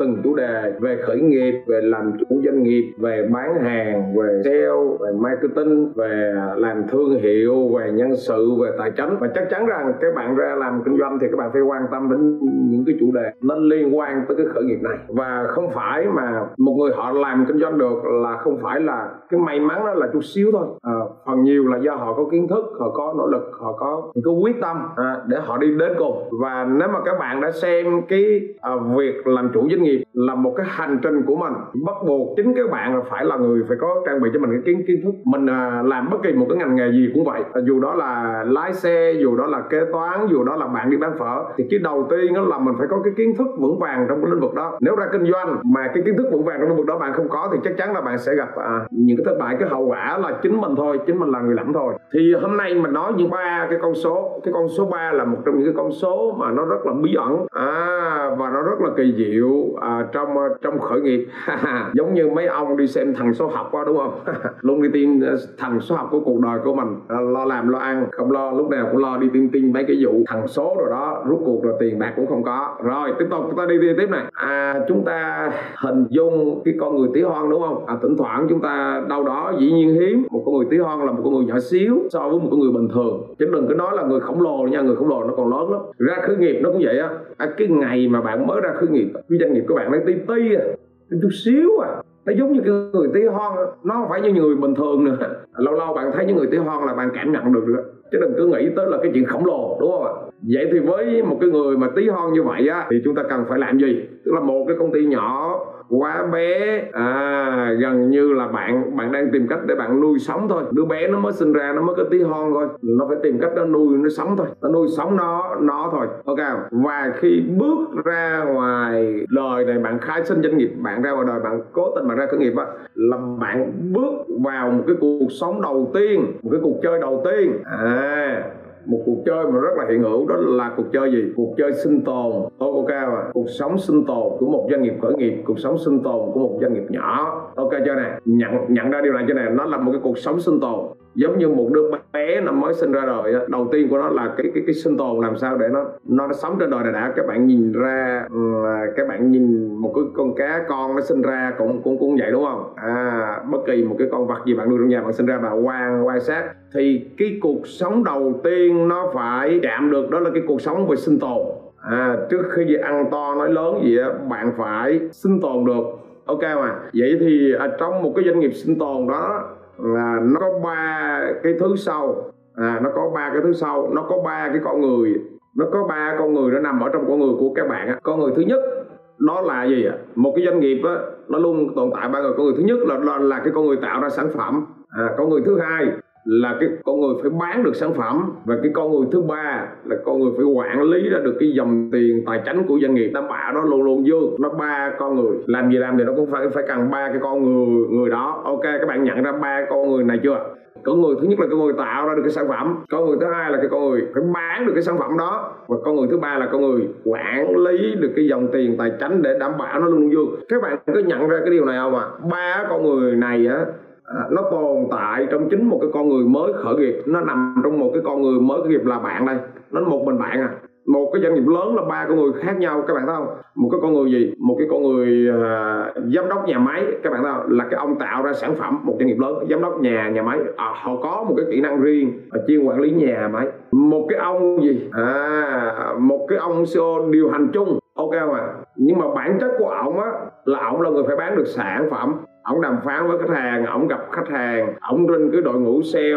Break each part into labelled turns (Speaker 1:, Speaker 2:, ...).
Speaker 1: từng chủ đề về khởi nghiệp về làm chủ doanh nghiệp về bán hàng về sale về marketing về làm thương hiệu về nhân sự về tài chính. Và chắc chắn rằng các bạn ra làm kinh doanh thì các bạn phải quan tâm đến những cái chủ đề nên liên quan tới cái khởi nghiệp này. Và không phải mà một người họ làm kinh doanh được là không phải là cái may mắn đó là chút xíu thôi. À, phần nhiều là do họ có kiến thức họ có nỗ lực họ có cái quyết tâm à, để họ đi đến cùng. Và nếu mà các bạn đã xem cái à, việc làm chủ doanh nghiệp là một cái hành trình của mình. Bắt buộc chính các bạn là phải là người phải có trang bị cho mình cái kiến kiến thức. Mình à, làm bất kỳ một cái ngành nghề gì cũng vậy. À, dù đó là lái xe dù đó là kế toán dù đó là bạn đi bán phở thì cái đầu tiên đó là mình phải có cái kiến thức vững vàng trong cái lĩnh vực đó. Nếu ra kinh doanh mà cái kiến thức vững vàng trong lĩnh vực đó bạn không có thì chắc chắn là bạn sẽ gặp à, những cái thất bại. Cái hậu quả là chính mình thôi chính mình là người lãnh thôi. Thì hôm nay mình nói những ba cái con số. Cái con số 3 là một trong những cái con số mà nó rất là bí ẩn. À, và nó rất là kỳ diệu à, trong à, trong khởi nghiệp. Giống như mấy ông đi xem thằng số học quá đúng không? Luôn đi tìm à, thằng số học của cuộc đời của mình. À, lo làm lo ăn không lo lúc nào cũng lo đi tin tin mấy cái vụ thằng số rồi đó. Rút cuộc rồi tiền bạc cũng không có. Rồi tiếp tục chúng ta đi đi tiếp này. À chúng ta hình dung cái con người tí hon đúng không? À thỉnh thoảng chúng ta đâu đó dĩ nhiên hiếm. Một con người tí hon là một con người nhỏ xíu so với một con người bình thường. Chứ đừng cứ nói là người khổng lồ nha người khổng lồ nó còn lớn lắm. Ra khởi nghiệp nó cũng vậy á. À, cái ngày mà bạn mới ra khởi nghiệp cái doanh nghiệp các bạn lấy tí tí à chút xíu à. Nó giống như cái người tí hon nó không phải như người bình thường nữa. Lâu lâu bạn thấy những người tí hon là bạn cảm nhận được rồi, chứ đừng cứ nghĩ tới là cái chuyện khổng lồ đúng không ạ? Vậy thì với một cái người mà tí hon như vậy á thì chúng ta cần phải làm gì? Tức là một cái công ty nhỏ quá bé. À gần như là bạn bạn đang tìm cách để bạn nuôi sống thôi. Đứa bé nó mới sinh ra, nó mới có tí hon thôi. Nó phải tìm cách nó nuôi, nó sống thôi. Nó nuôi sống nó nó thôi. Ok và khi bước ra ngoài đời này, bạn khai sinh doanh nghiệp, bạn ra ngoài đời, bạn cố tình bạn ra khởi nghiệp á, là bạn bước vào một cái cuộc sống đầu tiên, một cái cuộc chơi đầu tiên. À một cuộc chơi mà rất là hiện hữu đó là cuộc chơi gì? Cuộc chơi sinh tồn. Ok mà, cuộc sống sinh tồn của một doanh nghiệp khởi nghiệp, cuộc sống sinh tồn của một doanh nghiệp nhỏ. Ok chưa này, nhận nhận ra điều này cho này nó là một cái cuộc sống sinh tồn giống như một đứa bé nó mới sinh ra đời đầu tiên của nó là cái cái cái sinh tồn làm sao để nó nó, nó sống trên đời này đã. Các bạn nhìn ra ừ, là các bạn nhìn một cái con cá con nó sinh ra cũng cũng cũng vậy đúng không? À bất kỳ một cái con vật gì bạn nuôi trong nhà bạn sinh ra bạn quan quan sát thì cái cuộc sống đầu tiên nó phải chạm được đó là cái cuộc sống về sinh tồn. À trước khi gì ăn to nói lớn gì á bạn phải sinh tồn được. Ok mà vậy thì à, trong một cái doanh nghiệp sinh tồn đó là nó có ba cái thứ sau. À, nó có ba cái thứ sau. Nó có ba cái con người. Nó có ba con người nó nằm ở trong con người của các bạn con người thứ nhất đó là gì ạ? Một cái doanh nghiệp á nó luôn tồn tại ba người. Con người thứ nhất là là, là cái con người tạo ra sản phẩm. À, con người thứ hai là cái con người phải bán được sản phẩm và cái con người thứ ba là con người phải quản lý ra được cái dòng tiền tài chính của doanh nghiệp. Đảm bảo nó luôn luôn dương, nó ba con người. Làm gì làm thì nó cũng phải phải cần ba cái con người người đó. Ok, các bạn nhận ra ba con người này chưa? Con người, thứ nhất là con người tạo ra được cái sản phẩm. Con người thứ hai là cái con người phải bán được cái sản phẩm đó. Và con người thứ ba là con người quản lý được cái dòng tiền tài chính để đảm bảo nó luôn luôn dương. Các bạn có nhận ra cái điều này không ạ? À? ba con người này á À, nó tồn tại trong chính một cái con người mới khởi nghiệp. Nó nằm trong một cái con người mới khởi nghiệp là bạn đây. Nó một mình bạn à. Một cái doanh nghiệp lớn là ba con người khác nhau các bạn thấy không? Một cái con người gì? Một cái con người uh, giám đốc nhà máy các bạn thấy không? Là cái ông tạo ra sản phẩm một doanh nghiệp lớn giám đốc nhà nhà máy. À, họ có một cái kỹ năng riêng ở chuyên quản lý nhà máy. Một cái ông gì? À một cái ông CEO điều hành chung. Ok mà nhưng mà bản chất của ổng á là ổng là người phải bán được sản phẩm ổng đàm phán với khách hàng ổng gặp khách hàng ổng trên cái đội ngũ sale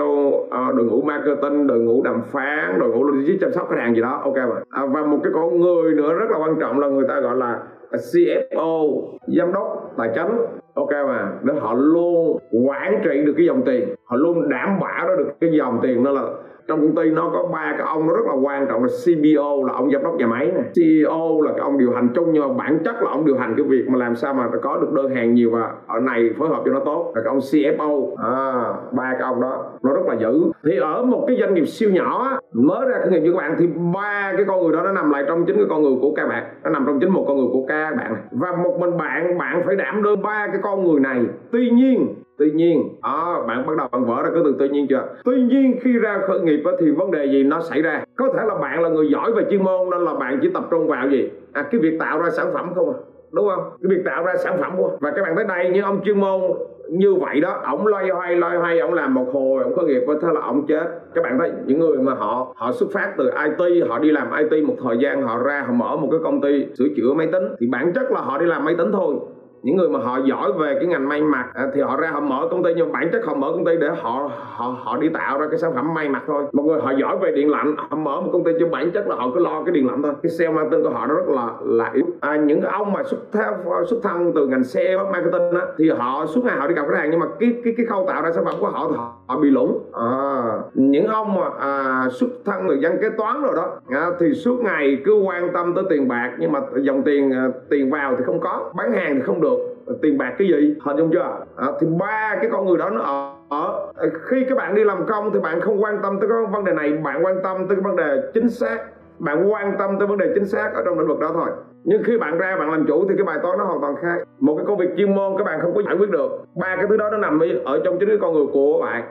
Speaker 1: ờ, đội ngũ marketing đội ngũ đàm phán đội ngũ logistics chăm sóc khách hàng gì đó. Ok mà. À, và một cái con người nữa rất là quan trọng là người ta gọi là ờ, CFO giám đốc tài chính ok mà để họ luôn quản trị được cái dòng tiền. Họ luôn đảm bảo đó được cái dòng tiền. Đó là trong công ty nó có ba cái ông nó rất là quan trọng là CBO là ông giám đốc nhà máy này. CEO là cái ông điều hành chung nhưng mà bản chất là ông điều hành cái việc mà làm sao mà có được đơn hàng nhiều và ở này phối hợp cho nó tốt. Là cái ông CFO à, ba cái ông đó nó rất là dữ. Thì ở một cái doanh nghiệp siêu nhỏ mới ra khởi nghiệp như các bạn thì ba cái con người đó nó nằm lại trong chính cái con người của các bạn. Nó nằm trong chính một con người của các bạn này. và một mình bạn bạn phải đảm đương ba cái con người này. Tuy nhiên tuy nhiên à, bạn bắt đầu bạn vỡ ra cái từ tuy nhiên chưa? Tuy nhiên khi ra khởi nghiệp thì vấn đề gì nó xảy ra? Có thể là bạn là người giỏi về chuyên môn nên là bạn chỉ tập trung vào gì? À cái việc tạo ra sản phẩm không à? Đúng không? Cái việc tạo ra sản phẩm không à? và các bạn tới đây những ông chuyên môn như vậy đó ổng loay hoay loay hoay ổng làm một hồi ổng có nghiệp thế là ổng chết. Các bạn thấy những người mà họ họ xuất phát từ IT họ đi làm IT một thời gian họ ra họ mở một cái công ty sửa chữa máy tính thì bản chất là họ đi làm máy tính thôi những người mà họ giỏi về cái ngành may mặc à, thì họ ra họ mở công ty nhưng bản chất họ mở công ty để họ họ họ đi tạo ra cái sản phẩm may mặc thôi. Một người họ giỏi về điện lạnh họ mở một công ty nhưng bản chất là họ cứ lo cái điện lạnh thôi. Cái sale marketing của họ nó rất là là yếu. À, những ông mà xuất thân xuất thân từ ngành sale marketing á thì họ suốt ngày họ đi gặp khách hàng nhưng mà cái cái cái khâu tạo ra sản phẩm của họ thì họ, họ bị lủng. À, những ông mà à, xuất thân từ dân kế toán rồi đó à, thì suốt ngày cứ quan tâm tới tiền bạc nhưng mà dòng tiền à, tiền vào thì không có bán hàng thì không được tiền bạc cái gì? Hình dung chưa? À, thì ba cái con người đó nó ở, ở khi các bạn đi làm công thì bạn không quan tâm tới cái vấn đề này bạn quan tâm tới cái vấn đề chính xác. Bạn quan tâm tới vấn đề chính xác ở trong lĩnh vực đó thôi. Nhưng khi bạn ra bạn làm chủ thì cái bài toán nó hoàn toàn khác. Một cái công việc chuyên môn các bạn không có giải quyết được. Ba cái thứ đó nó nằm ở trong chính cái con người của bạn.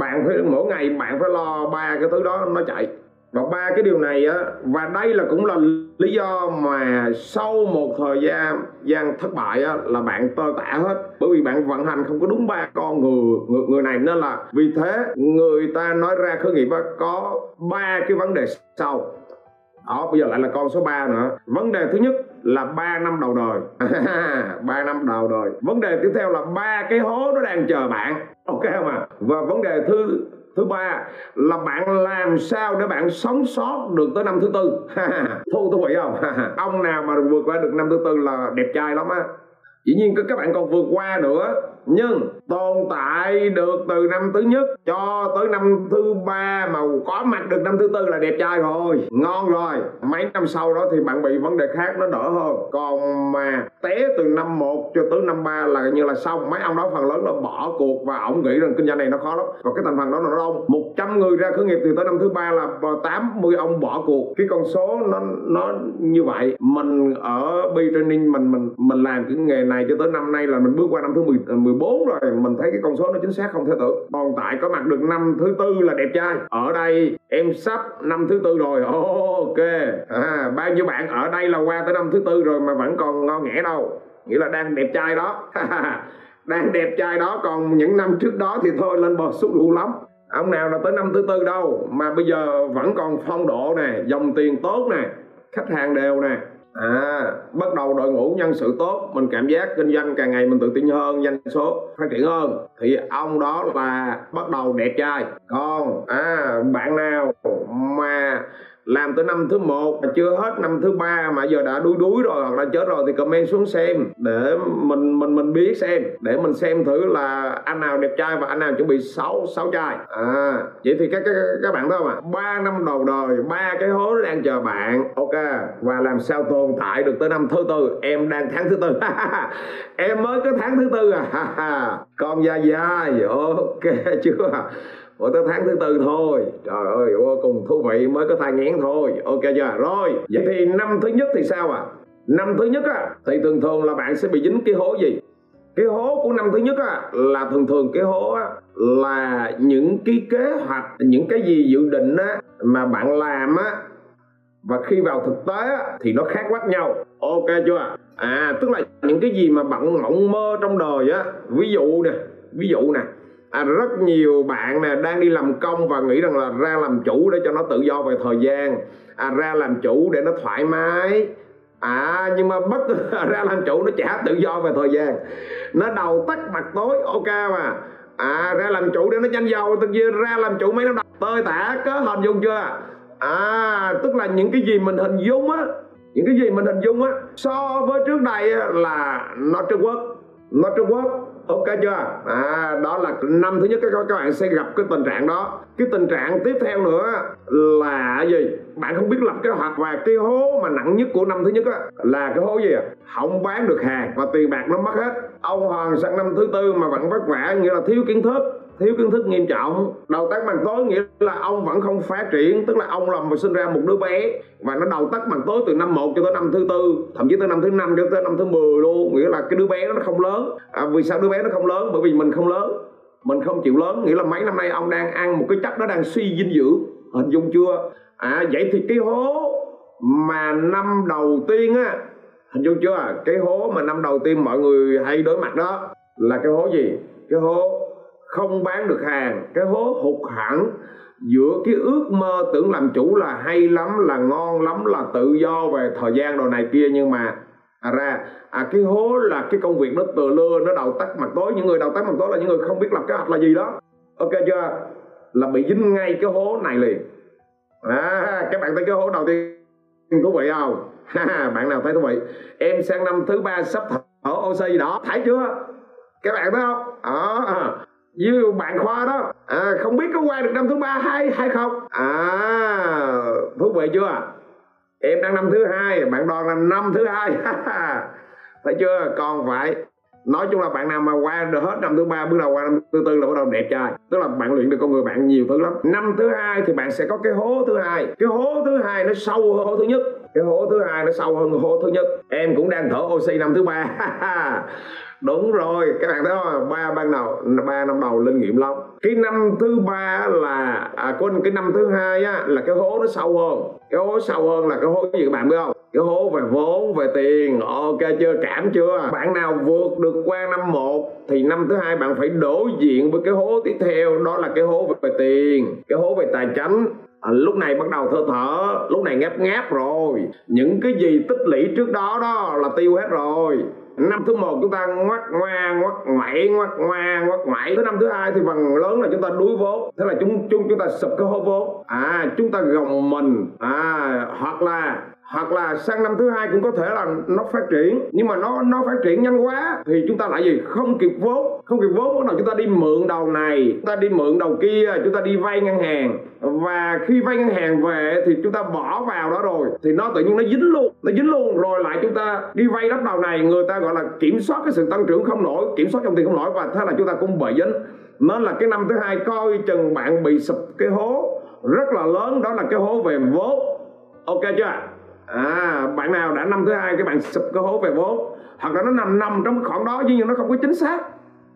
Speaker 1: Bạn phải mỗi ngày bạn phải lo ba cái thứ đó nó chạy và ba cái điều này á và đây là cũng là lý do mà sau một thời gian gian thất bại á là bạn tơ tả hết. Bởi vì bạn vận hành không có đúng ba con người người, người này. Nên là vì thế người ta nói ra khởi nghiệp á có ba cái vấn đề sau. Đó bây giờ lại là con số 3 nữa. Vấn đề thứ nhất là 3 năm đầu đời. 3 năm đầu đời. Vấn đề tiếp theo là ba cái hố nó đang chờ bạn. Ok không ạ? À? và vấn đề thứ thứ ba là bạn làm sao để bạn sống sót được tới năm thứ tư. Thu thú vị không? Ông nào mà vượt qua được năm thứ tư là đẹp trai lắm á. Dĩ nhiên các bạn còn vượt qua nữa, nhưng tồn tại được từ năm thứ nhất cho tới năm thứ ba mà có mặt được năm thứ tư là đẹp trai rồi. Ngon rồi. Mấy năm sau đó thì bạn bị vấn đề khác nó đỡ hơn. Còn mà té từ năm 1 cho tới năm 3 là như là xong. Mấy ông đó phần lớn là bỏ cuộc và ổng nghĩ rằng kinh doanh này nó khó lắm. Và cái thành phần đó là nó đông 100 người ra khởi nghiệp từ tới năm thứ ba là 80 ông bỏ cuộc. Cái con số nó nó như vậy. Mình ở B training mình mình mình làm cái nghề này cho tới năm nay là mình bước qua năm thứ 10, 14 rồi mình thấy cái con số nó chính xác không thể tưởng. Còn tại có mặt được năm thứ tư là đẹp trai. Ở đây em sắp năm thứ tư rồi. Ok. À, bao nhiêu bạn ở đây là qua tới năm thứ tư rồi mà vẫn còn ngon nghẻ đâu. Nghĩa là đang đẹp trai đó. Đang đẹp trai đó còn những năm trước đó thì thôi lên bờ xúc đủ lắm. Ông nào là tới năm thứ tư đâu mà bây giờ vẫn còn phong độ nè dòng tiền tốt nè khách hàng đều nè à bắt đầu đội ngũ nhân sự tốt, mình cảm giác kinh doanh càng ngày mình tự tin hơn, doanh số phát triển hơn. Thì ông đó là bắt đầu đẹp trai. Còn à bạn nào mà làm tới năm thứ một mà chưa hết năm thứ ba mà giờ đã đuối đuối rồi hoặc là chết rồi thì comment xuống xem để mình mình mình biết xem, để mình xem thử là anh nào đẹp trai và anh nào chuẩn bị sáu sáu trai. À vậy thì các các các bạn thấy không ạ? Ba năm đầu đời, ba cái hố đang chờ bạn. Ok, và làm sao tồn tại được tới năm thứ tư? Em đang tháng thứ tư. Em mới có tháng thứ tư à. Còn dài dài ok, chưa? Ủa tới tháng thứ tư thôi. Trời ơi vô cùng thú vị mới có thai nghén thôi. Ok chưa? Rồi Vậy thì năm thứ nhất thì sao à Năm thứ nhất á Thì thường thường là bạn sẽ bị dính cái hố gì? Cái hố của năm thứ nhất á, là thường thường cái hố á, là những cái kế hoạch những cái gì dự định á, mà bạn làm á và khi vào thực tế á, thì nó khác quát nhau. Ok chưa à tức là những cái gì mà bạn mộng mơ trong đời á ví dụ nè ví dụ nè à, rất nhiều bạn nè đang đi làm công và nghĩ rằng là ra làm chủ để cho nó tự do về thời gian. À, ra làm chủ để nó thoải mái. À nhưng mà bất ra làm chủ nó chả tự do về thời gian. Nó đầu tắt mặt tối ok mà. À ra làm chủ để nó nhanh giàu. Tự nhiên ra làm chủ mấy năm đầu tơi tả có hình dung chưa? À tức là những cái gì mình hình dung á những cái gì mình hình dung á so với trước đây là nó trung quốc. Nó trung quốc ok chưa? À đó là năm thứ nhất các các bạn sẽ gặp cái tình trạng đó. Cái tình trạng tiếp theo nữa là gì? Bạn không biết lập kế hoạch và cái hố mà nặng nhất của năm thứ nhất á là cái hố gì à không bán được hàng và tiền bạc nó mất hết. Ông hoàng sang năm thứ tư mà vẫn vất vả, nghĩa là thiếu kiến thức thiếu kiến thức nghiêm trọng. Đầu tắt bằng tối nghĩa là ông vẫn không phát triển tức là ông làm mà sinh ra một đứa bé và nó đầu tắt bằng tối từ năm 1 cho tới năm thứ tư thậm chí tới năm thứ năm cho tới năm thứ 10 luôn. Nghĩa là cái đứa bé nó không lớn. À, vì sao đứa bé nó không lớn? Bởi vì mình không lớn. Mình không chịu lớn. Nghĩa là mấy năm nay ông đang ăn một cái chất nó đang suy dinh dưỡng. Hình dung chưa? À vậy thì cái hố mà năm đầu tiên á hình dung chưa? Cái hố mà năm đầu tiên mọi người hay đối mặt đó là cái hố gì? Cái hố không bán được hàng. Cái hố hụt hẳn giữa cái ước mơ tưởng làm chủ là hay lắm là ngon lắm là tự do về thời gian đồ này kia. Nhưng mà à ra à cái hố là cái công việc nó từ lưa nó đầu tắt mặt tối. Những người đầu tắt mặt tối là những người không biết lập kế hoạch là gì đó. Ok chưa? Là bị dính ngay cái hố này liền. À các bạn thấy cái hố đầu tiên thú vị không? Bạn nào thấy thú vị? Em sang năm thứ ba sắp thở oxy đó. Thấy chưa? Các bạn thấy không? Đó. à, với bạn khoa đó à, không biết có qua được năm thứ ba hay hay không? À thú vị chưa? Em đang năm thứ hai bạn đoàn là năm thứ hai. Thấy chưa? Còn phải nói chung là bạn nào mà qua được hết năm thứ ba bước đầu qua năm thứ tư là bắt đầu đẹp trai. Tức là bạn luyện được con người bạn nhiều thứ lắm. Năm thứ hai thì bạn sẽ có cái hố thứ hai. Cái hố thứ hai nó sâu hơn hố thứ nhất cái hố thứ hai nó sâu hơn hố thứ nhất. Em cũng đang thở oxy năm thứ ba. Đúng rồi các bạn thấy không? Ba ban đầu ba năm đầu linh nghiệm lắm. Cái năm thứ ba là à, quên cái năm thứ hai á là cái hố nó sâu hơn. Cái hố sâu hơn là cái hố gì các bạn biết không? Cái hố về vốn về tiền. Ok chưa? Cảm chưa? Bạn nào vượt được qua năm một thì năm thứ hai bạn phải đối diện với cái hố tiếp theo. Đó là cái hố về tiền cái hố về tài chính à, lúc này bắt đầu thở thở lúc này ngáp ngáp rồi. Những cái gì tích lũy trước đó đó là tiêu hết rồi. Năm thứ một chúng ta ngoắt ngoa ngoắt ngoảy ngoắt ngoa ngoắt ngoảy tới năm thứ hai thì phần lớn là chúng ta đuối vốn. Thế là chúng chúng chúng ta sụp cái hố vốn. À chúng ta gồng mình. À hoặc là hoặc là sang năm thứ hai cũng có thể là nó phát triển. Nhưng mà nó nó phát triển nhanh quá thì chúng ta lại gì? Không kịp vốn. Không kịp vốn bắt đầu chúng ta đi mượn đầu này, chúng ta đi mượn đầu kia, chúng ta đi vay ngân hàng. Và khi vay ngân hàng về thì chúng ta bỏ vào đó rồi. Thì nó tự nhiên nó dính luôn, nó dính luôn. Rồi lại chúng ta đi vay đất đầu này. Người ta gọi là kiểm soát cái sự tăng trưởng không nổi, kiểm soát dòng tiền không nổi. Và thế là chúng ta cũng bị dính. Nên là cái năm thứ hai coi chừng bạn bị sụp cái hố rất là lớn. Đó là cái hố về vốn. Ok chưa? À bạn nào đã năm thứ hai cái bạn sụp cái hố về vốn. Hoặc là nó nằm nằm trong cái khoảng đó nhưng nó không có chính xác.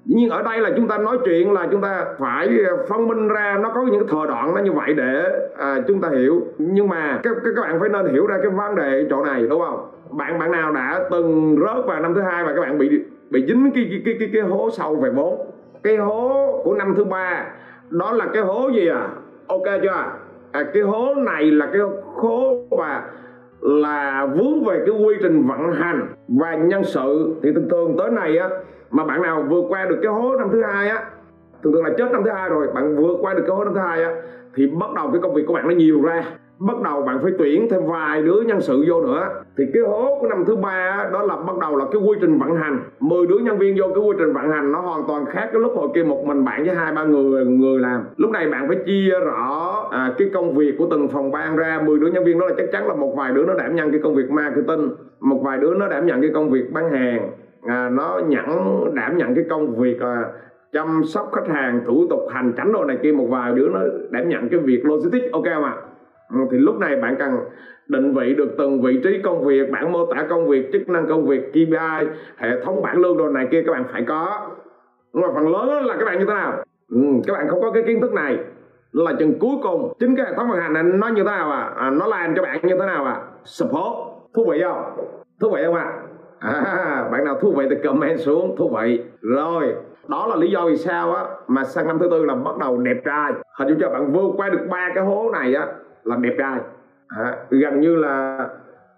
Speaker 1: Nhưng ở đây là chúng ta nói chuyện là chúng ta phải ờ, phân minh ra nó có những cái thời đoạn nó như vậy để à, chúng ta hiểu. Nhưng mà các, các bạn phải nên hiểu ra cái vấn đề chỗ này đúng không? Bạn bạn nào đã từng rớt vào năm thứ hai và các bạn bị bị dính cái cái cái cái, cái hố sâu về vốn? Cái hố của năm thứ ba đó là cái hố gì à? Ok chưa? À, cái hố này là cái hố mà là vướng về cái quy trình vận hành và nhân sự. Thì thường thường tới này á, mà bạn nào vượt qua được cái hố năm thứ hai á, thường thường là chết năm thứ hai rồi, bạn vượt qua được cái hố năm thứ hai á, thì bắt đầu cái công việc của bạn nó nhiều ra bắt đầu bạn phải tuyển thêm vài đứa nhân sự vô nữa. Thì cái hố của năm thứ ba đó là bắt đầu là cái quy trình vận hành. 10 đứa nhân viên vô cái quy trình vận hành nó hoàn toàn khác cái lúc hồi kia một mình bạn với hai ba người người làm. Lúc này bạn phải chia rõ à, cái công việc của từng phòng ban ra. 10 đứa nhân viên đó là chắc chắn là một vài đứa nó đảm nhận cái công việc marketing một vài đứa nó đảm nhận cái công việc bán hàng à, nó nhận đảm nhận cái công việc à, chăm sóc khách hàng thủ tục hành tránh đồ này kia. Một vài đứa nó đảm nhận cái việc logistics ok không ạ? à? Ờ, thì lúc này bạn cần định vị được từng vị trí công việc bản mô tả công việc chức năng công việc KPI hệ thống bảng lương đồ này kia các bạn phải có. Nhưng mà phần lớn là các bạn như thế nào? Ừ, các bạn không có cái kiến thức này. Là chừng cuối cùng chính cái hệ thống vận hành này nó như thế nào à, à nó làm cho bạn như thế nào à? Support. Thú vị không? Thú vị không ạ? À? à bạn nào thú vị thì comment xuống thú vị. Rồi đó là lý do vì sao á mà sang năm thứ tư là bắt đầu đẹp trai. Hình như cho bạn vượt qua được ba cái hố này á là đẹp trai. À, gần như là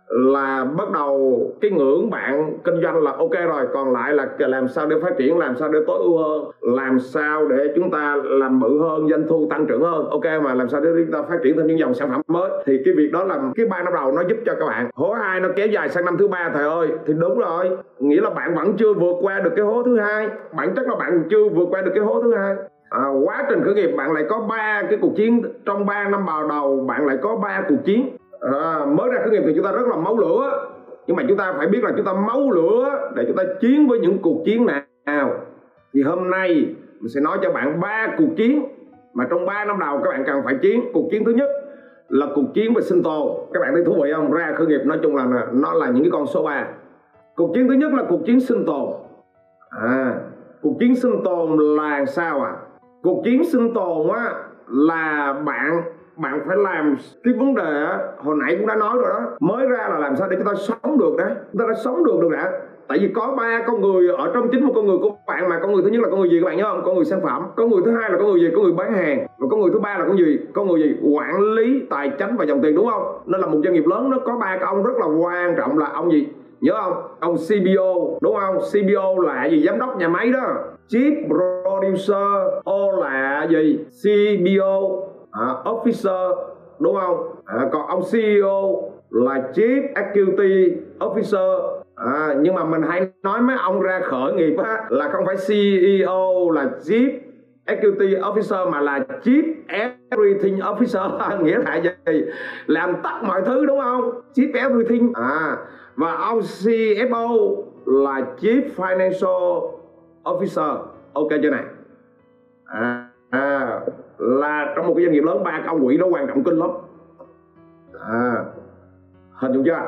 Speaker 1: là bắt đầu cái ngưỡng bạn kinh doanh là ok rồi còn lại là làm sao để phát triển làm sao để tối ưu hơn làm sao để chúng ta làm bự hơn doanh thu tăng trưởng hơn ok mà làm sao để chúng ta phát triển thêm những dòng sản phẩm mới. Thì cái việc đó là cái ba năm đầu nó giúp cho các bạn. Hố hai nó kéo dài sang năm thứ ba thầy ơi. Thì đúng rồi nghĩa là bạn vẫn chưa vượt qua được cái hố thứ hai bản chất là bạn chưa vượt qua được cái hố thứ hai à, quá trình khởi nghiệp bạn lại có ba cái cuộc chiến. Trong 3 năm bào đầu bạn lại có ba cuộc chiến. À, mới ra khởi nghiệp thì chúng ta rất là máu lửa. Nhưng mà chúng ta phải biết là chúng ta máu lửa để chúng ta chiến với những cuộc chiến nào. Thì hôm nay mình sẽ nói cho bạn ba cuộc chiến. Mà trong 3 năm đầu các bạn cần phải chiến. Cuộc chiến thứ nhất là cuộc chiến về sinh tồn. Các bạn thấy thú vị không? Ra khởi nghiệp nói chung là nó là những cái con số 3 cuộc chiến thứ nhất là cuộc chiến sinh tồn. À cuộc chiến sinh tồn là sao à cuộc chiến sinh tồn á, là bạn bạn phải làm cái vấn đề hồi nãy cũng đã nói rồi đó. Mới ra là làm sao để chúng ta sống được đó chúng ta đã sống được được đã. Tại vì có ba con người ở trong chính một con người của bạn mà. Con người thứ nhất là con người gì các bạn nhớ không? Con người sản phẩm. Con người thứ hai là con người gì? Con người bán hàng. Và con người thứ ba là con gì? Con người gì? Quản lý tài chính và dòng tiền đúng không? Nên là một doanh nghiệp lớn nó có ba cái ông rất là quan trọng là ông gì? Nhớ không? Ông CBO đúng không? CBO là gì? Giám đốc nhà máy đó. Chief Producer O là gì? CBO à, Officer đúng không? À, còn ông CEO là Chief Executive Officer. À, nhưng mà mình hay nói mấy ông ra khởi nghiệp á, là không phải CEO là Chief Executive Officer mà là Chief Everything Officer. Nghĩa là gì? Làm tất mọi thứ đúng không? Chief Everything. À và ông CFO là Chief Financial Officer ok chưa này? À, à là trong một cái doanh nghiệp lớn ba cái quỹ quỷ nó quan trọng kinh lắm. À hình dung chưa?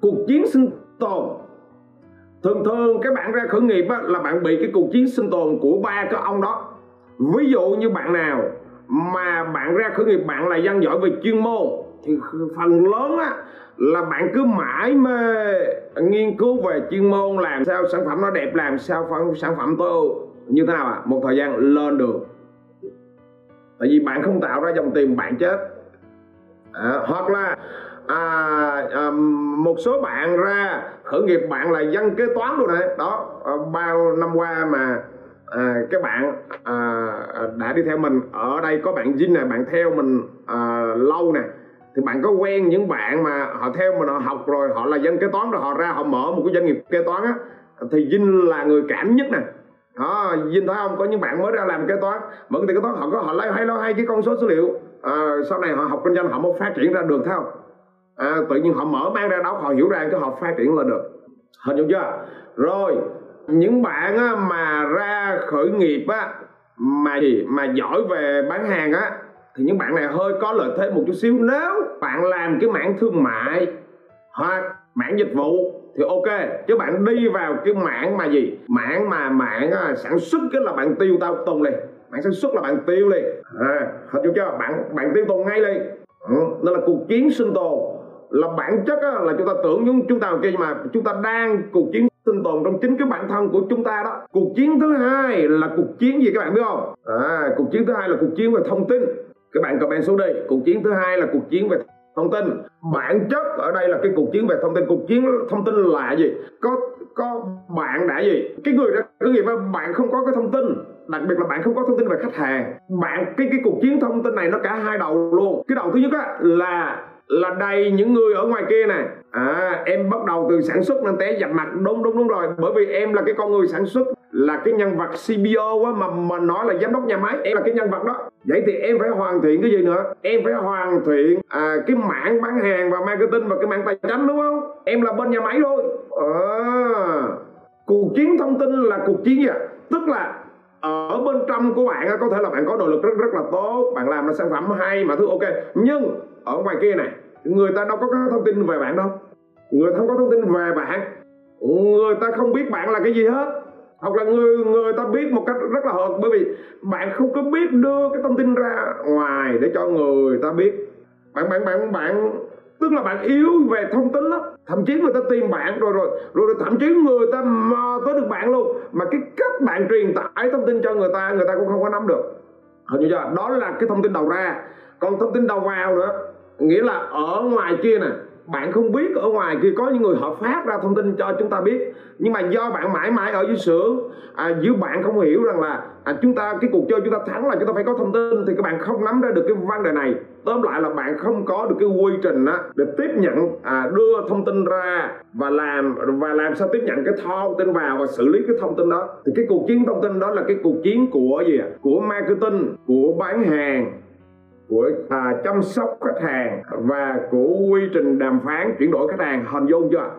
Speaker 1: Cuộc chiến sinh tồn. Thường thường các bạn ra khởi nghiệp á, là bạn bị cái cuộc chiến sinh tồn của ba cái ông đó. Ví dụ như bạn nào mà bạn ra khởi nghiệp bạn là dân giỏi về chuyên môn thì phần lớn á là bạn cứ mãi mê nghiên cứu về chuyên môn làm sao sản phẩm nó đẹp làm sao sản phẩm tôi như thế nào à một thời gian lên được tại vì bạn không tạo ra dòng tiền bạn chết. À, hoặc là à, à, một số bạn ra khởi nghiệp bạn là dân kế toán luôn này đó à, bao năm qua mà à, các bạn à, à, đã đi theo mình. Ở đây có bạn Vinh này bạn theo mình à, lâu nè thì bạn có quen những bạn mà họ theo mà họ học rồi họ là dân kế toán rồi họ ra họ mở một cái doanh nghiệp kế toán á thì Vinh là người cảm nhất nè. Đó Vinh thấy không? Có những bạn mới ra làm kế toán mở cái kế toán họ có họ lấy hay lo hay cái con số số liệu. À, sau này họ học kinh doanh họ mới phát triển ra được thấy không? À, tự nhiên họ mở mang ra đó họ hiểu ra cái họ phát triển lên được. Hình dung chưa? Rồi những bạn á, mà ra khởi nghiệp á mà gì? Mà giỏi về bán hàng á thì những bạn này hơi có lợi thế một chút xíu. Nếu bạn làm cái mảng thương mại hoặc mảng dịch vụ thì ok chứ bạn đi vào cái mảng mà gì? Mảng mà mảng à, sản xuất cái là bạn tiêu tao tùng liền. Mảng sản xuất là bạn tiêu liền. À, hình dung chưa? Bạn bạn tiêu tùng ngay liền. Ừ, nên là cuộc chiến sinh tồn là bản chất á, là chúng ta tưởng chúng chúng ta ok nhưng mà chúng ta đang cuộc chiến sinh tồn trong chính cái bản thân của chúng ta đó. Cuộc chiến thứ hai là cuộc chiến gì các bạn biết không? À cuộc chiến thứ hai là cuộc chiến về thông tin các bạn comment xuống đi. cuộc chiến thứ hai là cuộc chiến về thông tin. Bản chất ở đây là cái cuộc chiến về thông tin. Cuộc chiến thông tin là gì? Có có bạn đã gì? Cái người đó cái gì mà bạn không có cái thông tin. Đặc biệt là bạn không có thông tin về khách hàng. Bạn, cái cái cuộc chiến thông tin này nó cả hai đầu luôn. Cái đầu thứ nhất á, là là đầy những người ở ngoài kia nè. À em bắt đầu từ sản xuất nên té dạch mặt. Đúng đúng đúng rồi. Bởi vì em là cái con người sản xuất là cái nhân vật CBO á mà mà nói là giám đốc nhà máy. Em là cái nhân vật đó. Vậy thì em phải hoàn thiện cái gì nữa? Em phải hoàn thiện à, cái mảng bán hàng và marketing và cái mảng tài chính đúng không? Em là bên nhà máy thôi. À, cuộc chiến thông tin là cuộc chiến gì ạ? Tức là ở bên trong của bạn có thể là bạn có nội lực rất rất là tốt bạn làm ra sản phẩm hay mà thứ ok. Nhưng ở ngoài kia này người ta đâu có thông tin về bạn đâu. Người ta không có thông tin về bạn. Người ta không biết bạn là cái gì hết hoặc là người người ta biết một cách rất là hợp bởi vì bạn không có biết đưa cái thông tin ra ngoài để cho người ta biết. Bạn bạn bạn bạn tức là bạn yếu về thông tin lắm. Thậm chí người ta tìm bạn rồi rồi rồi, rồi thậm chí người ta mò tới được bạn luôn. Mà cái cách bạn truyền tải thông tin cho người ta người ta cũng không có nắm được. Hình như chưa? Đó là cái thông tin đầu ra. Còn thông tin đầu vào nữa nghĩa là ở ngoài kia nè bạn không biết ở ngoài kia có những người họ phát ra thông tin cho chúng ta biết. Nhưng mà do bạn mãi mãi ở dưới xưởng à, giữa bạn không hiểu rằng là à, chúng ta cái cuộc chơi chúng ta thắng là chúng ta phải có thông tin thì các bạn không nắm ra được cái vấn đề này. Tóm lại là bạn không có được cái quy trình á để tiếp nhận à, đưa thông tin ra và làm và làm sao tiếp nhận cái thông tin vào và xử lý cái thông tin đó. Thì cái cuộc chiến thông tin đó là cái cuộc chiến của gì ạ? Của marketing của bán hàng của à, chăm sóc khách hàng và của quy trình đàm phán chuyển đổi khách hàng hình dung chưa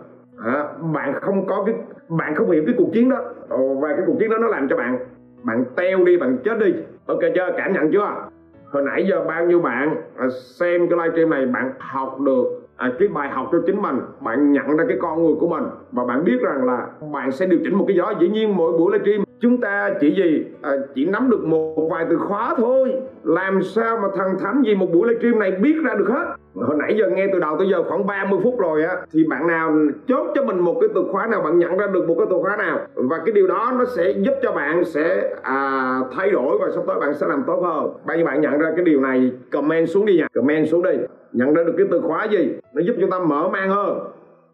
Speaker 1: à, bạn không có cái bạn không hiểu cái cuộc chiến đó. Và cái cuộc chiến đó nó làm cho bạn bạn teo đi bạn chết đi. Ok chưa? Cảm nhận chưa? Hồi nãy giờ bao nhiêu bạn à, xem cái livestream này bạn học được à, cái bài học cho chính mình. Bạn nhận ra cái con người của mình và bạn biết rằng là bạn sẽ điều chỉnh một cái gió. Dĩ nhiên mỗi buổi livestream chúng ta chỉ gì à, chỉ nắm được một vài từ khóa thôi. Làm sao mà thần thánh gì một buổi livestream này biết ra được hết? Hồi nãy giờ nghe từ đầu tới giờ khoảng 30 phút rồi á thì bạn nào chốt cho mình một cái từ khóa nào bạn nhận ra được một cái từ khóa nào và cái điều đó nó sẽ giúp cho bạn sẽ à, thay đổi và sắp tới bạn sẽ làm tốt hơn. Bao nhiêu bạn nhận ra cái điều này comment xuống đi nha. Comment xuống đi. Nhận ra được cái từ khóa gì nó giúp chúng ta mở mang hơn.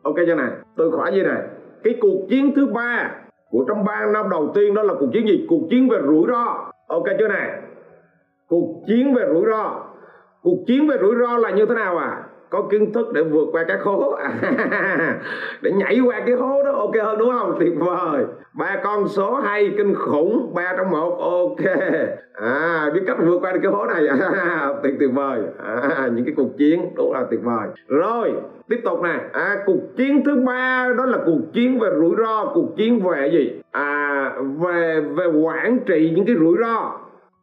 Speaker 1: Ok chưa nè? Từ khóa gì này cái cuộc chiến thứ ba của trong ba năm đầu tiên đó là cuộc chiến gì? Cuộc chiến về rủi ro. Ok chưa này cuộc chiến về rủi ro. Cuộc chiến về rủi ro là như thế nào à? Có kiến thức để vượt qua các hố. À, để nhảy qua cái hố đó ok hơn đúng không? Tuyệt vời. Ba con số hay kinh khủng ba trong một ok. À biết cách vượt qua được cái hố này. À, tuyệt tuyệt vời. À, những cái cuộc chiến đúng là tuyệt vời. Rồi tiếp tục nè. À, cuộc chiến thứ ba đó là cuộc chiến về rủi ro cuộc chiến về gì? À về về quản trị những cái rủi ro.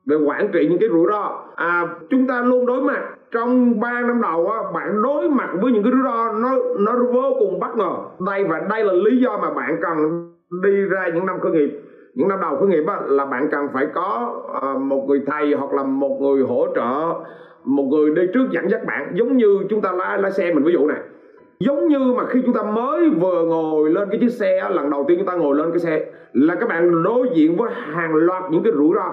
Speaker 1: Về quản trị những cái rủi ro. À, chúng ta luôn đối mặt. Trong 3 năm đầu á, bạn đối mặt với những cái rủi ro nó nó vô cùng bất ngờ. Đây và đây là lý do mà bạn cần đi ra những năm khởi nghiệp những năm đầu khởi nghiệp á, là bạn cần phải có uh, một người thầy hoặc là một người hỗ trợ một người đi trước dẫn dắt bạn. Giống như chúng ta lái lái xe mình ví dụ này. Giống như mà khi chúng ta mới vừa ngồi lên cái chiếc xe lần đầu tiên chúng ta ngồi lên cái xe là các bạn đối diện với hàng loạt những cái rủi ro.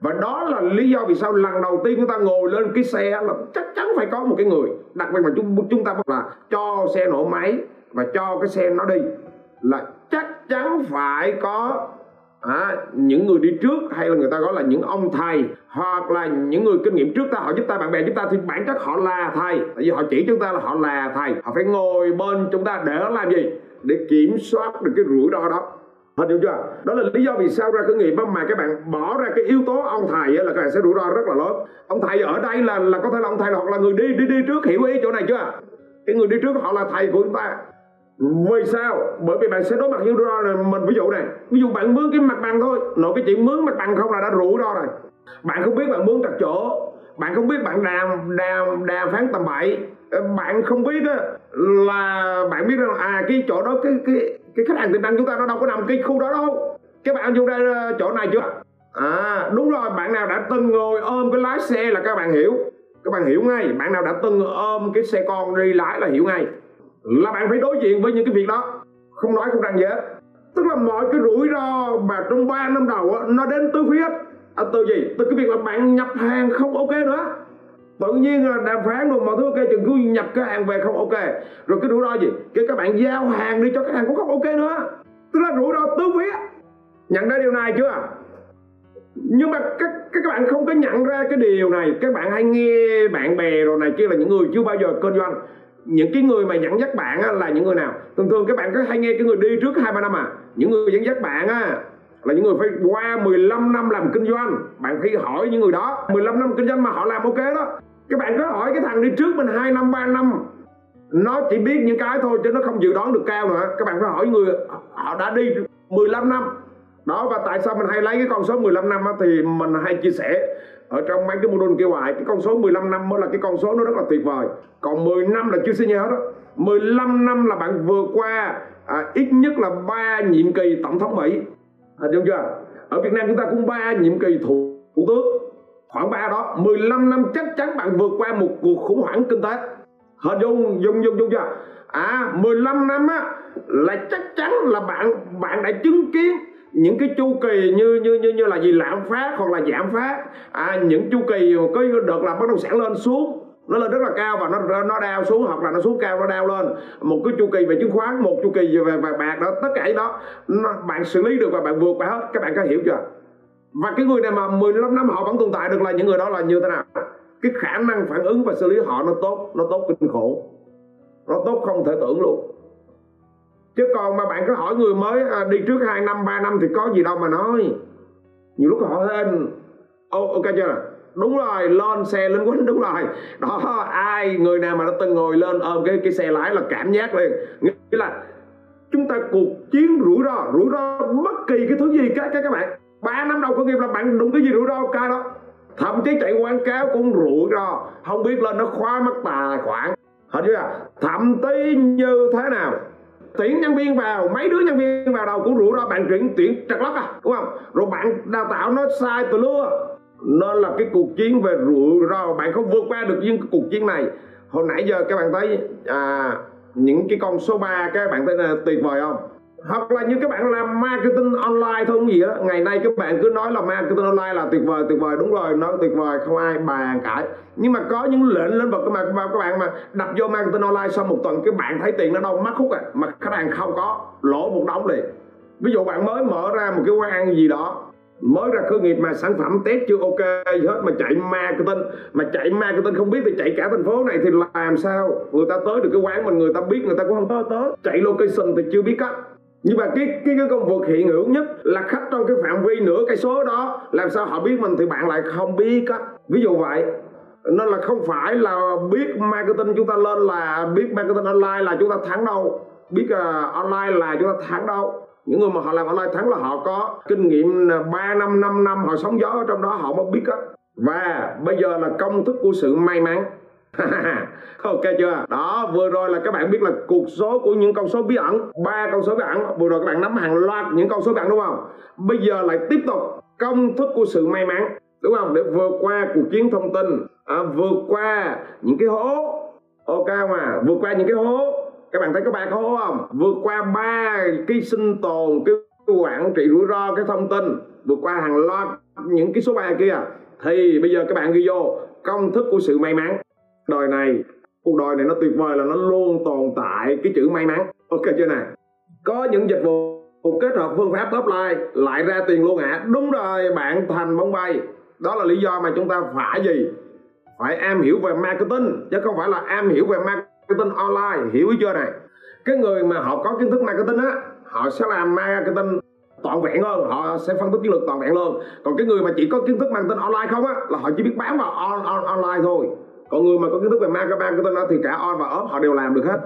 Speaker 1: Và đó là lý do vì sao lần đầu tiên chúng ta ngồi lên cái xe là chắc chắn phải có một cái người đặc biệt mà chúng chúng ta là cho xe nổ máy và cho cái xe nó đi là chắc chắn phải có à, những người đi trước hay là người ta gọi là những ông thầy hoặc là những người kinh nghiệm trước ta họ giúp ta bạn bè chúng ta thì bản chất họ là thầy. Tại vì họ chỉ chúng ta là họ là thầy. Họ phải ngồi bên chúng ta để làm gì? Để kiểm soát được cái rủi ro đó. Hình dung chưa? Đó là lý do vì sao ra khởi nghiệp mà các bạn bỏ ra cái yếu tố ông thầy là các bạn sẽ rủi ro rất là lớn. Ông thầy ở đây là là có thể là ông thầy hoặc là người đi đi đi trước hiểu ý chỗ này chưa? Cái người đi trước họ là thầy của chúng ta vì sao? Bởi vì bạn sẽ đối mặt với rủi ro này mình ví dụ này ví dụ bạn mướn cái mặt bằng thôi. Nội cái chuyện mướn mặt bằng không là đã rủi ro rồi. Bạn không biết bạn mướn trật chỗ. Bạn không biết bạn đàm đàm đàm phán tầm bậy. Ờ, bạn không biết á, là bạn biết rằng à cái chỗ đó cái cái cái khách hàng tiềm năng chúng ta nó đâu có nằm cái khu đó đâu. Các bạn vô đây ờ, chỗ này chưa? À đúng rồi bạn nào đã từng ngồi ôm cái lái xe là các bạn hiểu. Các bạn hiểu ngay bạn nào đã từng ôm cái xe con đi lái là hiểu ngay là bạn phải đối diện với những cái việc đó. Không nói không rằng gì hết. Tức là mọi cái rủi ro mà trong 3 năm đầu á, nó đến từ phía à, từ gì? Từ cái việc là bạn nhập hàng không ok nữa. Tự nhiên là đàm phán rồi mọi thứ ok chừng cứ nhập cái hàng về không ok. Rồi cái rủi ro gì? Cái các bạn giao hàng đi cho khách hàng cũng không ok nữa. Tức là rủi ro tứ phía. Nhận ra điều này chưa? Nhưng mà các, các các bạn không có nhận ra cái điều này. Các bạn hay nghe bạn bè rồi này kia là những người chưa bao giờ kinh doanh những cái người mà dẫn dắt bạn á, là những người nào? Thường thường các bạn có hay nghe cái người đi trước hai ba năm à? Những người dẫn dắt bạn á là những người phải qua 15 năm làm kinh doanh. Bạn phải hỏi những người đó. 15 năm kinh doanh mà họ làm ok đó. Các bạn có hỏi cái thằng đi trước mình 2 năm 3 năm. Nó chỉ biết những cái thôi chứ nó không dự đoán được cao nữa. Các bạn phải hỏi người họ đã đi 15 năm. Đó và tại sao mình hay lấy cái con số 15 năm thì mình hay chia sẻ ở trong mấy cái module kêu hoài cái con số 15 năm mới là cái con số nó rất là tuyệt vời. Còn 10 năm là chưa xin nhớ đó 15 năm là bạn vừa qua à, ít nhất là ba nhiệm kỳ tổng thống Mỹ. À, đúng chưa? Ở Việt Nam chúng ta cũng ba nhiệm kỳ thủ, thủ tướng. Khoảng ba đó 15 năm chắc chắn bạn vượt qua một cuộc khủng hoảng kinh tế. Hình dung dung dung dung chưa? À 15 năm á là chắc chắn là bạn bạn đã chứng kiến những cái chu kỳ như như như như là gì lạm phát hoặc là giảm phát à, những chu kỳ có đợt là bất động sản lên xuống nó lên rất là cao và nó nó đau xuống hoặc là nó xuống cao nó đau lên. Một cái chu kỳ về chứng khoán một chu kỳ về, về bạc đó tất cả đó nó, bạn xử lý được và bạn vượt qua hết các bạn có hiểu chưa? Và cái người này mà 15 năm họ vẫn tồn tại được là những người đó là như thế nào? Cái khả năng phản ứng và xử lý họ nó tốt nó tốt kinh khủng nó tốt không thể tưởng luôn chứ còn mà bạn cứ hỏi người mới à, đi trước 2 năm 3 năm thì có gì đâu mà nói. Nhiều lúc họ hên. Ok chưa đúng rồi lên xe lên quýnh đúng rồi. Đó ai người nào mà đã từng ngồi lên ôm cái cái xe lái là cảm giác liền. Nghĩa là chúng ta cuộc chiến rủi ro rủi ro bất kỳ cái thứ gì các các các bạn. Ba năm đầu khởi nghiệp là bạn đụng cái gì rủi ro ok đó. Thậm chí chạy quảng cáo cũng rủi ro. Không biết lên nó khóa mất tài khoản. Hết chưa? Thậm chí như thế nào? Tuyển nhân viên vào mấy đứa nhân viên vào đầu cũng rủi ro bạn tuyển tuyển trật lắc à đúng không? Rồi bạn đào tạo nó sai từ lưa. Nó là cái cuộc chiến về rủi ro bạn không vượt qua được những cuộc chiến này. Hồi nãy giờ các bạn thấy à, những cái con số 3 các bạn thấy là tuyệt vời không? Hoặc là như các bạn làm marketing online thôi không gì đó ngày nay các bạn cứ nói là marketing online là tuyệt vời tuyệt vời. Đúng rồi nói tuyệt vời không ai bàn cãi. Nhưng mà có những lệnh lĩnh vực mà, mà các bạn mà đập vô marketing online sau một tuần các bạn thấy tiền nó đâu? Mất hút à. Mà khách hàng không có lỗ một đống liền. Ví dụ bạn mới mở ra một cái quán ăn gì đó mới ra khởi nghiệp mà sản phẩm test chưa ok gì hết mà chạy marketing mà chạy marketing không biết thì chạy cả thành phố này thì làm sao? Người ta tới được cái quán mình người ta biết người ta cũng không tới tới. Chạy location thì chưa biết cách nhưng mà cái cái cái công việc hiện hữu nhất là khách trong cái phạm vi nửa cây số đó làm sao họ biết mình thì bạn lại không biết á. Ví dụ vậy nên là không phải là biết marketing chúng ta lên là biết marketing online là chúng ta thắng đâu. Biết uh, online là chúng ta thắng đâu. Những người mà họ làm online thắng là họ có kinh nghiệm 3 năm 5 năm họ sống gió ở trong đó họ mới biết á. Và bây giờ là công thức của sự may mắn. ok chưa? Đó vừa rồi là các bạn biết là cuộc số của những con số bí ẩn ba con số bí ẩn. Vừa rồi các bạn nắm hàng loạt những con số bí ẩn đúng không? Bây giờ lại tiếp tục công thức của sự may mắn đúng không? Để vượt qua cuộc chiến thông tin à, vượt qua những cái hố. Ok mà vượt qua những cái hố. Các bạn thấy có ba hố không? Vượt qua ba cái sinh tồn cái quản trị rủi ro cái thông tin. Vượt qua hàng loạt những cái số ba kia. Thì bây giờ các bạn ghi vô công thức của sự may mắn đời này cuộc đời này nó tuyệt vời là nó luôn tồn tại cái chữ may mắn. Ok chưa nè có những dịch vụ kết hợp phương pháp top line lại ra tiền luôn ạ. À. đúng rồi bạn thành bóng bay. Đó là lý do mà chúng ta phải gì? Phải am hiểu về marketing chứ không phải là am hiểu về marketing online. Hiểu chưa này? Cái người mà họ có kiến thức marketing á họ sẽ làm marketing toàn vẹn hơn họ sẽ phân tích chiến lược toàn vẹn hơn. Còn cái người mà chỉ có kiến thức marketing online không á là họ chỉ biết bán vào on, on, online thôi còn người mà có kiến thức về marketing thì cả on và off họ đều làm được hết.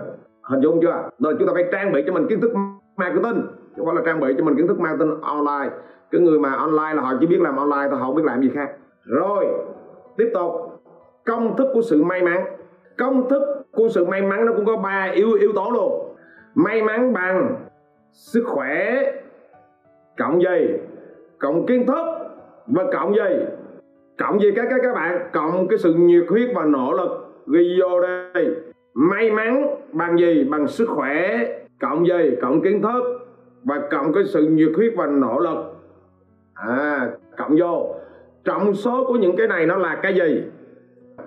Speaker 1: Hình dung chưa? Rồi chúng ta phải trang bị cho mình kiến thức marketing. Chứ không phải là trang bị cho mình kiến thức marketing online. Cái người mà online là họ chỉ biết làm online thôi, họ không biết làm gì khác. Rồi, tiếp tục. Công thức của sự may mắn. Công thức của sự may mắn nó cũng có ba yếu yếu tố luôn. May mắn bằng sức khỏe, cộng gì cộng kiến thức và cộng gì cộng gì các các các bạn, cộng cái sự nhiệt huyết và nỗ lực ghi vô đây. May mắn bằng gì? Bằng sức khỏe, cộng gì? Cộng kiến thức và cộng cái sự nhiệt huyết và nỗ lực. À cộng vô. Trọng số của những cái này nó là cái gì?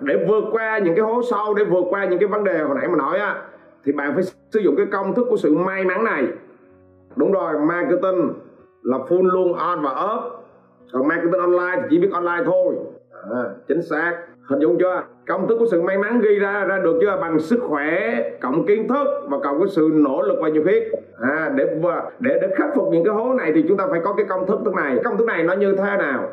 Speaker 1: Để vượt qua những cái hố sâu, để vượt qua những cái vấn đề hồi nãy mà nói á, thì bạn phải sử dụng cái công thức của sự may mắn này. Đúng rồi, marketing là full luôn on và off còn marketing online thì chỉ biết online thôi. À, chính xác. Hình dung chưa? Công thức của sự may mắn ghi ra ra được chưa? Bằng sức khỏe cộng kiến thức và cộng cái sự nỗ lực và nhiệt huyết. À, để để để khắc phục những cái hố này thì chúng ta phải có cái công thức thức này. Công thức này nó như thế nào?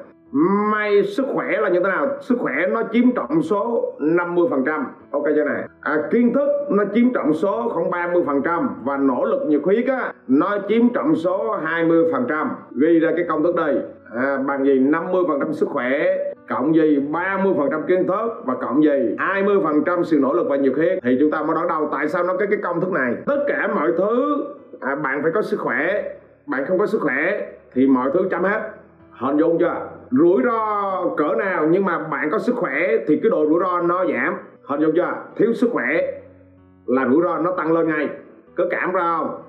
Speaker 1: May sức khỏe là như thế nào? Sức khỏe nó chiếm trọng số 50 phần trăm. Ok chưa này? À, kiến thức nó chiếm trọng số khoảng 30 phần trăm và nỗ lực nhiệt huyết á nó chiếm trọng số 20 phần trăm. Ghi ra cái công thức đây à, bằng gì 50 phần trăm sức khỏe cộng gì 30 phần trăm kiến thức và cộng gì 20 phần trăm sự nỗ lực và nhiệt huyết thì chúng ta mới đón đầu tại sao nó cái cái công thức này? Tất cả mọi thứ à, bạn phải có sức khỏe. Bạn không có sức khỏe thì mọi thứ chấm hết. Hình dung chưa? Rủi ro cỡ nào nhưng mà bạn có sức khỏe thì cái độ rủi ro nó giảm. Hình dung chưa? Thiếu sức khỏe là rủi ro nó tăng lên ngay. Có cảm ra không?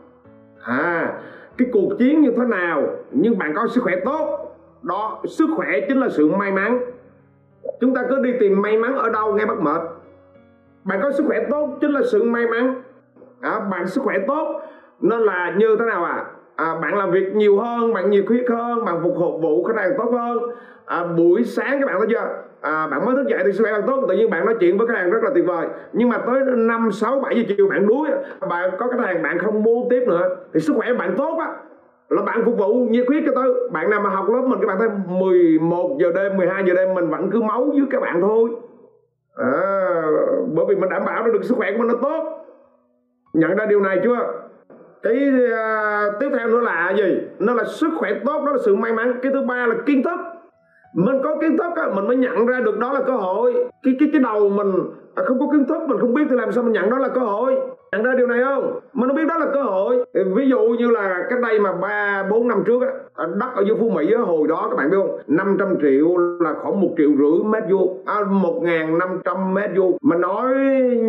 Speaker 1: À cái cuộc chiến như thế nào nhưng bạn có sức khỏe tốt đó sức khỏe chính là sự may mắn. Chúng ta cứ đi tìm may mắn ở đâu nghe bắt mệt. Bạn có sức khỏe tốt chính là sự may mắn. À, bạn sức khỏe tốt nên là như thế nào à à, bạn làm việc nhiều hơn bạn nhiệt huyết hơn bạn phục phục vụ khách hàng tốt hơn. À, buổi sáng các bạn thấy chưa? À, bạn mới thức dậy thì sức khỏe bạn tốt tự nhiên bạn nói chuyện với khách hàng rất là tuyệt vời. Nhưng mà tới năm sáu bảy giờ chiều bạn đuối bạn có khách hàng bạn không mua tiếp nữa thì sức khỏe bạn tốt á là bạn phục vụ nhiệt huyết cho tới bạn nào mà học lớp mình các bạn thấy 11 giờ đêm 12 giờ đêm mình vẫn cứ máu với các bạn thôi. À, bởi vì mình đảm bảo được sức khỏe của mình nó tốt. Nhận ra điều này chưa? Cái uh, tiếp theo nữa là gì? Nó là sức khỏe tốt đó là sự may mắn. Cái thứ ba là kiến thức. Mình có kiến thức á, mình mới nhận ra được đó là cơ hội. Cái cái cái đầu mình à, không có kiến thức mình không biết thì làm sao mình nhận đó là cơ hội nhận ra điều này không? Mình không biết đó là cơ hội. Ví dụ như là cách đây mà ba bốn năm trước á đất ở dưới phú mỹ á, hồi đó các bạn biết không? 500 triệu là khoảng một triệu rưỡi mét vuông. À, một ngàn năm trăm mét vuông. Mà nói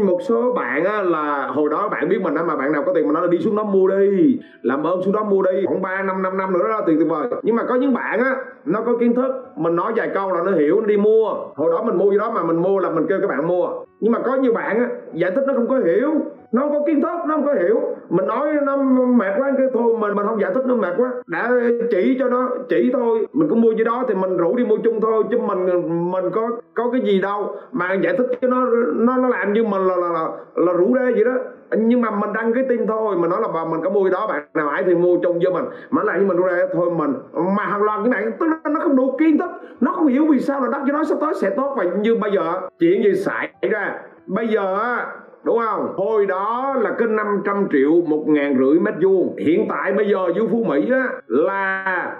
Speaker 1: một số bạn á, là hồi đó bạn biết mình á mà bạn nào có tiền mà nói là đi xuống đó mua đi. Làm ơn xuống đó mua đi. Khoảng ba năm năm năm nữa đó tiền tuyệt vời. Nhưng mà có những bạn á nó có kiến thức. Mình nói vài câu là nó hiểu nó đi mua. Hồi đó mình mua gì đó mà mình mua là mình kêu các bạn mua. Nhưng mà có nhiều bạn á giải thích nó không có hiểu nó không có kiến thức nó không có hiểu. Mình nói nó mệt quá cái thôi mình mình không giải thích nó mệt quá. Đã chỉ cho nó chỉ thôi. Mình cũng mua gì đó thì mình rủ đi mua chung thôi chứ mình mình có có cái gì đâu. Mà giải thích cho nó nó nó làm như mình là là là, là rủ đê vậy đó. Nhưng mà mình đăng cái tin thôi mình nói là bà mình có mua cái đó bạn nào ấy thì mua chung với mình. Mà lại như mình rủ thôi mình. Mà hàng loạt cái này tức là nó không đủ kiến thức nó không hiểu vì sao là đất cho nó sắp tới sẽ tốt. Và như bây giờ chuyện gì xảy ra? Bây giờ đúng không? Hồi đó là cái 500 triệu, một ngàn rưỡi mét vuông. Hiện tại bây giờ dưới phú mỹ á, là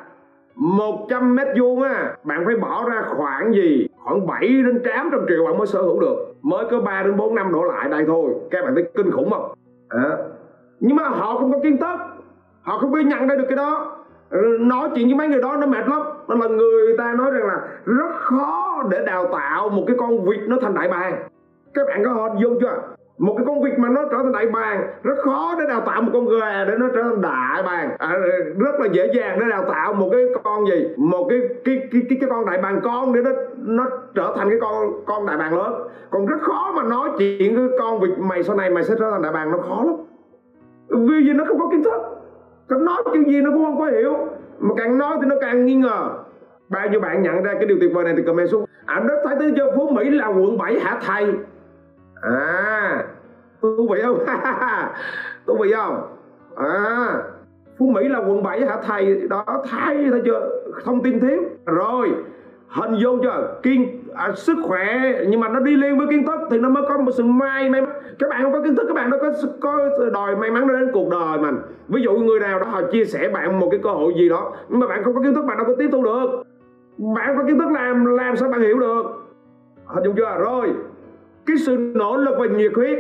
Speaker 1: 100 mét vuông á. Bạn phải bỏ ra khoảng gì? Khoảng 7 đến 800 triệu bạn mới sở hữu được. Mới có 3 đến 4 năm đổ lại đây thôi. Các bạn thấy kinh khủng không? À. nhưng mà họ không có kiến thức. Họ không biết nhận ra được cái đó. Nói chuyện với mấy người đó nó mệt lắm. Đó là người ta nói rằng là rất khó để đào tạo một cái con vịt nó thành đại bàng. Các bạn có hình dung chưa? Một cái công việc mà nó trở thành đại bàng rất khó để đào tạo một con gà để nó trở thành đại bàng. À, rất là dễ dàng để đào tạo một cái con gì? Một cái cái cái cái, cái con đại bàng con để nó nó trở thành cái con con đại bàng lớn. Còn rất khó mà nói chuyện cái con việc mày sau này mày sẽ trở thành đại bàng nó khó lắm. Vì gì nó không có kiến thức? Nó nói chuyện gì nó cũng không có hiểu. Mà càng nói thì nó càng nghi ngờ. Bao nhiêu bạn nhận ra cái điều tuyệt vời này thì comment xuống. À đất thấy tới cho phú mỹ là quận 7 hả thầy à thú vị không? Thú vị không? À phú mỹ là quận 7 hả? Thầy đó thay thấy chưa thông tin thiếu rồi hình dung chưa? Kiên à, sức khỏe nhưng mà nó đi liên với kiến thức thì nó mới có một sự may may các bạn không có kiến thức các bạn đâu có có đòi may mắn đến cuộc đời mình. Ví dụ người nào đó họ chia sẻ bạn một cái cơ hội gì đó nhưng mà bạn không có kiến thức bạn đâu có tiếp thu được. Bạn có kiến thức làm làm sao bạn hiểu được? Hình dung chưa? Rồi cái sự nỗ lực và nhiệt huyết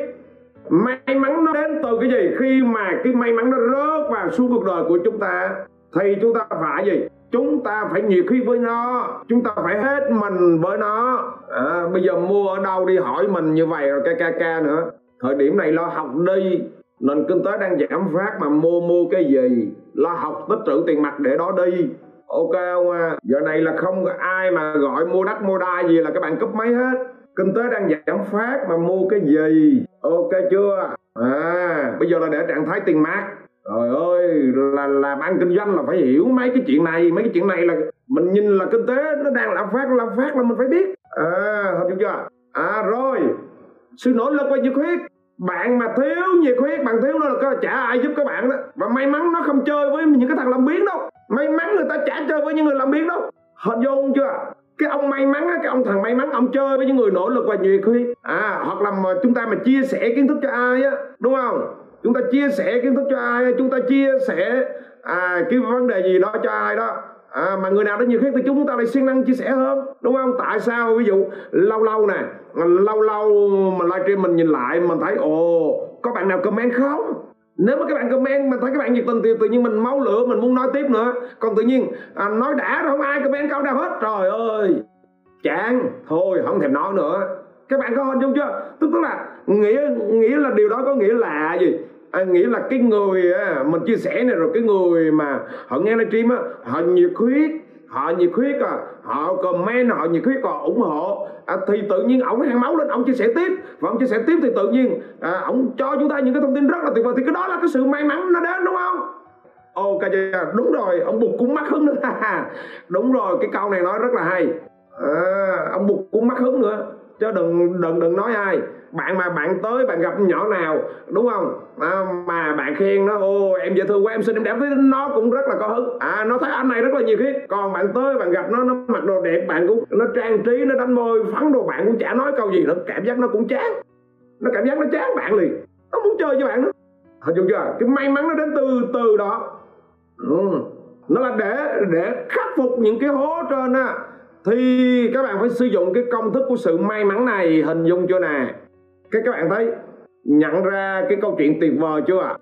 Speaker 1: may mắn nó đến từ cái gì? Khi mà cái may mắn nó rớt vào xuống cuộc đời của chúng ta thì chúng ta phải gì? Chúng ta phải nhiệt huyết với nó chúng ta phải hết mình với nó. À, bây giờ mua ở đâu đi hỏi mình như vậy rồi kkk nữa. Thời điểm này lo học đi nền kinh tế đang giảm phát mà mua mua cái gì? Lo học tích trữ tiền mặt để đó đi. Ok không à? Giờ này là không có ai mà gọi mua đất mua đai gì là các bạn cấp máy hết kinh tế đang giảm phát mà mua cái gì? Ok chưa? À bây giờ là để trạng thái tiền mát trời ơi, là làm ăn kinh doanh là phải hiểu mấy cái chuyện này. Mấy cái chuyện này là mình nhìn là kinh tế nó đang lạm phát lạm phát là mình phải biết. À hiểu chưa? À rồi. Sự nỗ lực và nhiệt huyết. Bạn mà thiếu nhiệt huyết, bạn thiếu nó là chả ai giúp các bạn đó. Và may mắn nó không chơi với những cái thằng làm biến đâu. May mắn người ta chả chơi với những người làm biến đâu. Hình dung chưa? Cái ông may mắn cái ông thằng may mắn ông chơi với những người nỗ lực và nhiệt huyết. À hoặc là mà chúng ta mà chia sẻ kiến thức cho ai á đúng không? Chúng ta chia sẻ kiến thức cho ai chúng ta chia sẻ à, cái vấn đề gì đó cho ai đó. À, mà người nào đó nhiều khác thì chúng ta lại siêng năng chia sẻ hơn đúng không? Tại sao? Ví dụ lâu lâu nè lâu lâu mà livestream mình nhìn lại mình thấy ồ có bạn nào comment không? Nếu mà các bạn comment mà thấy các bạn nhiệt tình thì tự nhiên mình máu lửa mình muốn nói tiếp nữa. Còn tự nhiên à, nói đã rồi không ai comment câu nào hết. Trời ơi! Chán! Thôi không thèm nói nữa. Các bạn có hình dung chưa? Tức tức là nghĩa nghĩa là điều đó có nghĩa là gì? À, nghĩa là cái người à, mình chia sẻ này rồi cái người mà họ nghe livestream á họ nhiệt huyết họ nhiệt huyết à họ comment họ nhiệt huyết họ ủng hộ à, thì tự nhiên ổng hàng máu lên ổng chia sẻ tiếp. Và ổng chia sẻ tiếp thì tự nhiên à, cho chúng ta những cái thông tin rất là tuyệt vời. Thì cái đó là cái sự may mắn nó đến đúng không? Ok đúng rồi ông bụt cũng mắc hứng nữa. Đúng rồi cái câu này nói rất là hay. À, ông bụt cũng mắc hứng nữa chứ đừng đừng đừng nói ai. Bạn mà bạn tới bạn gặp nhỏ nào đúng không? À, mà bạn khen nó ô em dễ thương quá em xinh em đẹp. Thế nó cũng rất là có hứng. À nó thấy anh này rất là nhiều khi còn bạn tới bạn gặp nó nó mặc đồ đẹp bạn cũng nó trang trí nó đánh môi phấn đồ bạn cũng chả nói câu gì nó cảm giác nó cũng chán. Nó cảm giác nó chán bạn liền. Nó muốn chơi với bạn nữa. Hình dung chưa? Cái may mắn nó đến từ từ đó. Ừ. nó là để để khắc phục những cái hố trên á thì các bạn phải sử dụng cái công thức của sự may mắn này hình dung chưa nè? Cái các bạn thấy, nhận ra cái câu chuyện tuyệt vời chưa ạ?